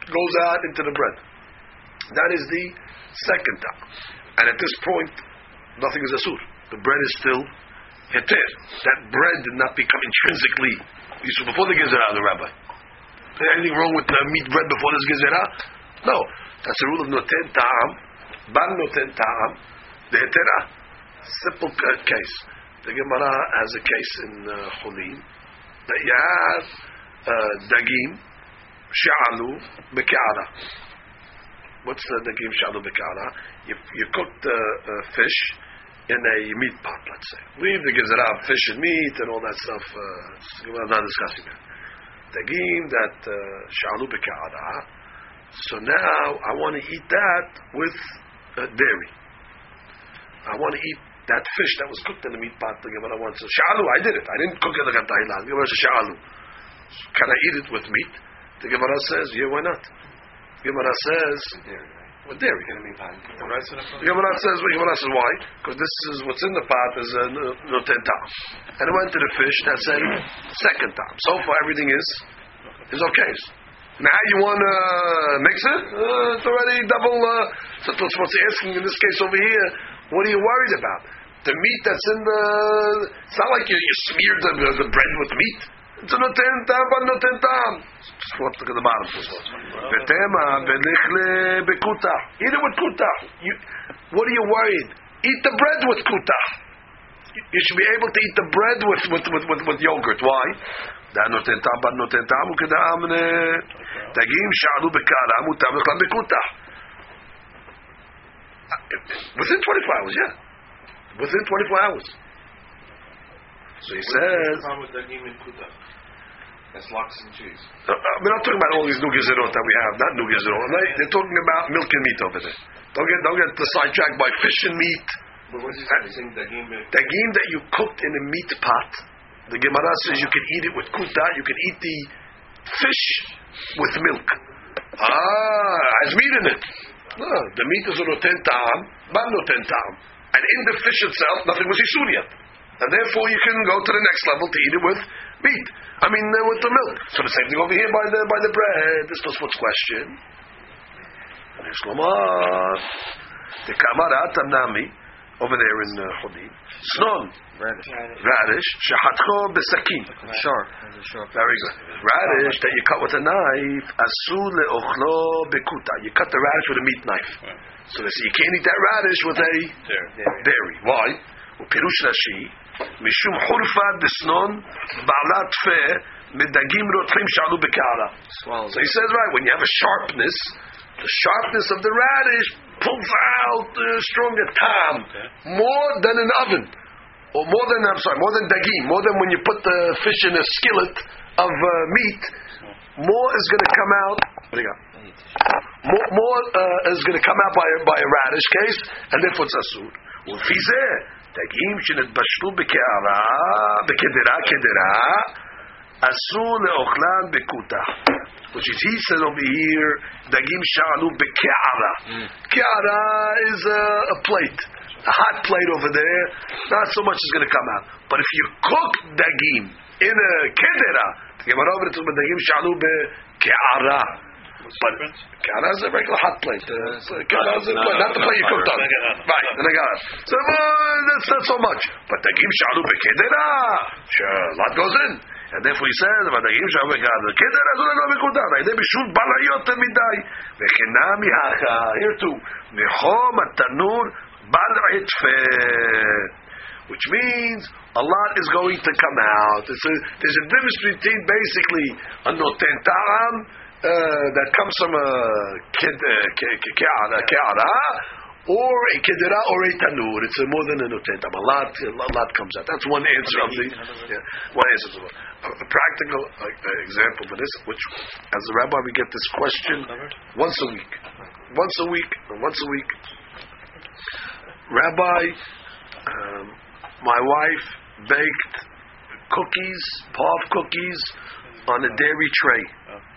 goes out into the bread. That is the second ta'am, and at this point, nothing is asur. The bread is still heter. That bread did not become intrinsically so before the gezerah, the rabbi. Is there anything wrong with the meat bread before this gezerah? No. That's the rule of noten ta'am. Ban noten ta'am. The hetera. Simple case. The Gemara has a case in uh, Chulin that you have uh, dagim sha'alu beke'ara. What's the dagim sha'alu beke'ara? You, you cook the uh, fish in a meat pot, let's say. Leave the gezerah of fish and meat and all that stuff. Uh, I'm not discussing that. Dagim that shalu uh, So now I want to eat that with uh, dairy. I want to eat that fish that was cooked in the meat pot. The Gemara wants to shalu. I did it. I didn't cook it like a tahilah. The Gemara says shalu. Can I eat it with meat? The Gemara says, yeah, why not? The Gemara says, with dairy. The Gemara says, the Gemara says why? Because this is what's in the pot is a noten tam, and it went to the fish. That's a second time. So far, everything is is okay. Now you want to mix it? Uh, it's already double. Uh, so that's what's asking in this case over here. What are you worried about? The meat that's in the. It's not like you, you smeared the, the bread with meat. It's a noten tam, but noten tam. Look at the. Betema belichle bekuta. Eat it with kuta. What are you worried? Eat the bread with kuta. You should be able to eat the bread with with with, with, with yogurt. Why? Da noten tam, but noten tam ukadam dagim sha'alu bekara mutam beklam bekuta. Within 24 hours, yeah. Within 24 hours. So he says. That's lox and cheese. Uh, we're not talking about all these new gezerot that we have, not new gezerot. They're talking about milk and meat over there. Don't get don't get sidetracked by fish and meat. But what's he saying? Dagim. Dagim that you cooked in a meat pot. The Gemara says you can eat it with kuta. You can eat the fish with milk. Ah, has meat in it. No, the meat is noten ta'am, but noten ta'am. And in the fish itself, nothing was isur yet. And therefore you can go to the next level to eat it with meat. I mean, uh, with the milk. So the same thing over here by the by the bread. This is what's question. The Kamarat Amnami over there in uh, Chulin. Snon. Radish. Radish. Shehatcho. Sure. Very good. Radish that you cut with a knife. Asu leochlo bekuta. You cut the radish with a meat knife. So they say you can't eat that radish with a dairy. Why? Well, Pirush משום חורפה דסנון בעלת פה מדגים רותחים שעלו בקערה. So he says, right, when you have a sharpness, the sharpness of the radish pulls out the stronger tam, more than an oven. Or more than, I'm sorry, more than dagim, more than when you put the fish in a skillet of uh, meat, more is going to come out. What do you got? More, more uh, is going to come out by a, by a radish case, and therefore it's asur. ולפי זה, דגים שנתבשלו בקערה, בקדרה, קדרה, אסור לאוכלן בקוטה. Which is, he said over here, dagim sha'alu beke'ara. Ke'ara is a, a plate, a hot plate over there. Not so much is going to come out. But if you cook dagim in a kedera, the Gemara over it dagim sha'alu beke'ara. But ke'ara is a regular hot plate. Uh, ke'ara is a plate, not the plate you cooked on. Right, the negara. So uh, that's not so much. But dagim sha'alu bekedera, sure, a lot goes in. And therefore he says, ודגים שם בגד, כדר אז אולי לא מקודם, על ידי בישול בליות מדי, וכנם יחא, here too, מחום התנור בל עטפה. Which means a lot is going to come out. It's a, there's a difference between basically a noten ta'am uh, that comes from a uh, ke'ara, or a kedera or a tanur. It's more than a notetam. A lot, a lot comes out. That's one answer of the yeah, one answer. It. A, a practical uh, uh, example for this, which as a rabbi we get this question once a week, once a week, once a week. Rabbi, um, my wife baked cookies, puff cookies, on a dairy tray,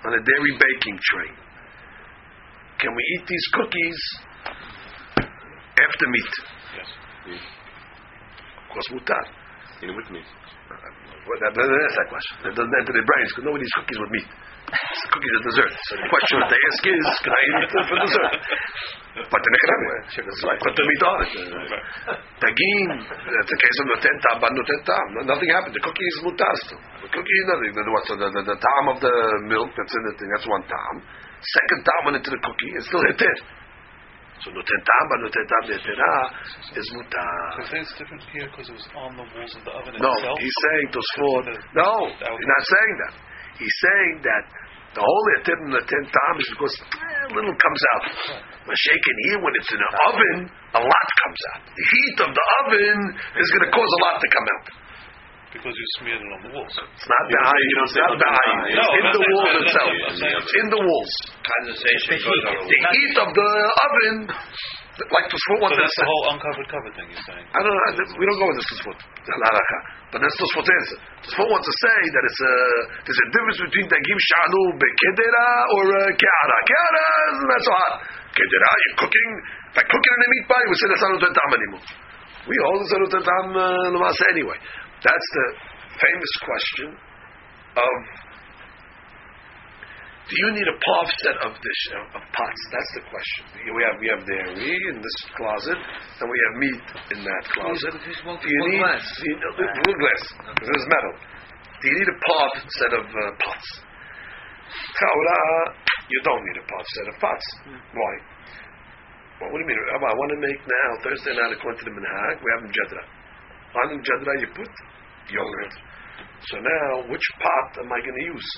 on a dairy baking tray. Can we eat these cookies after meat? Yes. Of course, mutar. Know, with me. Uh, well, that, that, that's that question. That doesn't enter their brains because nobody eats cookies with meat. It's cookies are dessert. So the question they ask is, can I eat it for dessert? But the next time, that's right. Put the meat on it. Tagin, that's a case of noten tam, but noten tam. Nothing happened. The cookie is mutar still. The cookie is nothing. The, what's the, the, the tam of the milk that's in the thing, that's one tam. Second tam went into the cookie, it's still heter. So noten tam, but noten tam netera is mutar. So there's a difference here because it was on the walls of the oven No, itself. he's saying Tosfot. No, he's not saying that. He's saying that the whole etir in the ten times is because eh, a little comes out. Mashaken here, when it's in an oven, a lot comes out. The heat of the oven is going to cause a lot to come out. because you smeared it on the walls. It's not the eye. you don't It's say not the the eye. eye. It's No, in the walls saying- itself. I'm not saying- It's in the walls. Condensation goes on. The heat of the oven, like Tosfot So wanted to that's the whole uncovered cover thing you're saying. I don't know. I- We don't go with this Tosfot. Halakha. But that's Tosfot's answer. Tosfot wants to say that it's a there's a difference between dagim shalu bekedera or uh, ke'ara. Ke'ara is not so hot. Kedera, you're cooking. if By cooking in a meat pie, we say that's not tam anymore. We hold it's not tam lamasa anyway. That's the famous question of do you need a puff set of dish of, of pots? That's the question. We have we have dairy in this closet, and we have meat in that closet. Do you need glass. do you, uh, glass? Because there's metal. Do you need a puff set of uh, pots? Chaura, you don't need a puff set of pots. Why? Well, what do you mean? I want to make now Thursday night according to the minhag. We have in jedra. On in jedra you put yogurt. So now, which pot am I going to use?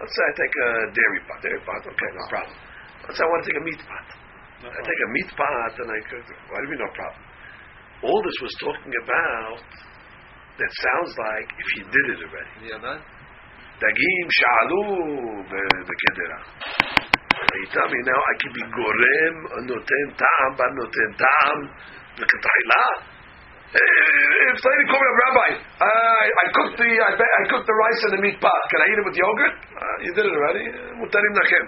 Let's say I take a dairy pot. Dairy pot, okay, no ah. problem. Let's say I want to take a meat pot. I take a meat pot and I cook. Why do we no problem? All this was talking about. That sounds like if you did it already. Yeah. Dagim sha'alu bekedera. You tell me now I can be gorem noten ta'am ba noten ta'am lekatayla. If somebody called me a rabbi, I, I cooked the I, I cooked the rice in the meat pot. Can I eat it with yogurt? Uh, you did it already. Mutarim nachem.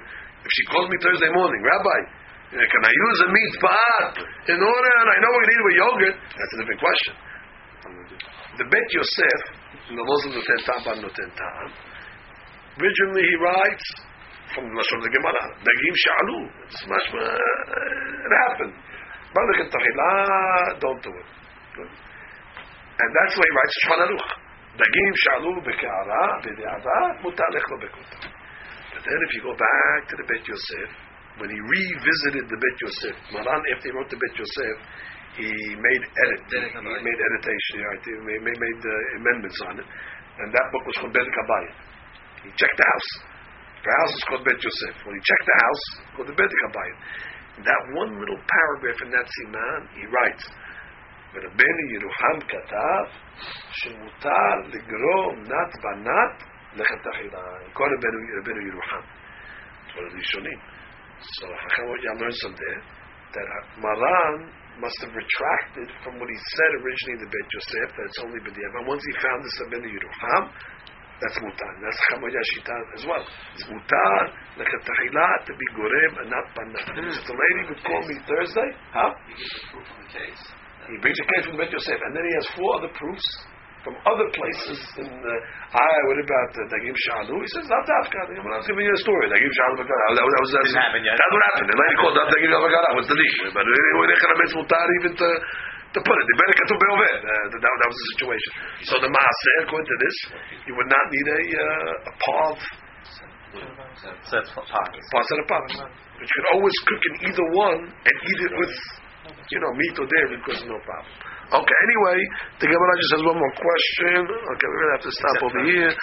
If she calls me Thursday morning, Rabbi, uh, can I use a meat pot in order and I know going to eat it with yogurt? That's a different question. The Bet Yosef, in the laws of the Ten Tam, Noten originally he writes from the Lashon of the Gemara, Dagim Sha'alu. It's uh, it happened. Don't do it. And that's why he writes Shulchan Aruch. Dagim Sha'alu Beke'ara, B'di'ava, Mutar Lech Lo But then if you go back to the Bet Yosef, when he revisited the Bet Yosef, Maran, after he wrote the Bet Yosef, he made edit, he, made editation, right? He made, made, made uh, amendments on it, and that book was called Bedek HaBayit. He checked the house. The house is called Bet Yosef. When he checked the house, called the Bedek HaBayit. That one little paragraph in that siman, he writes, ורבני ירוחם כתב שמותר לגרום נת בנת lechem tachila. According to Rabbeinu Yerucham, one of the Rishonim. So Hacham what you learn some there that Maran must have retracted from what he said originally in the Beit Yosef that it's only b'diavad. Once he found this Rabbeinu Yerucham, that's mutar. That's Chamoya Shita as well. It's mutar lechem tachila to be gorem and not banat. So the lady would call me Thursday, huh? He gives the proof from the case. He brings a case from Bet Yosef, and then he has four other proofs from other places. In uh, I, what about uh, Dagim Shalu? He says not Dafka. I'm not giving you a story. Dagim Shalu That was, that was that's, Didn't happen yet. That's what happened. The lady called up Dagim Shalu What's the dish? But anyway, they can have mutar even to to put it. The better to be over. That that was the situation. So the Maaseh, according to this, you would not need a uh, a pav So that's pockets. parts of the pot. But you could always cook in either one and eat it with, you know, meat or dairy because no problem. Okay, anyway, the Gemara just has one more question. Okay, we're going to have to stop over here.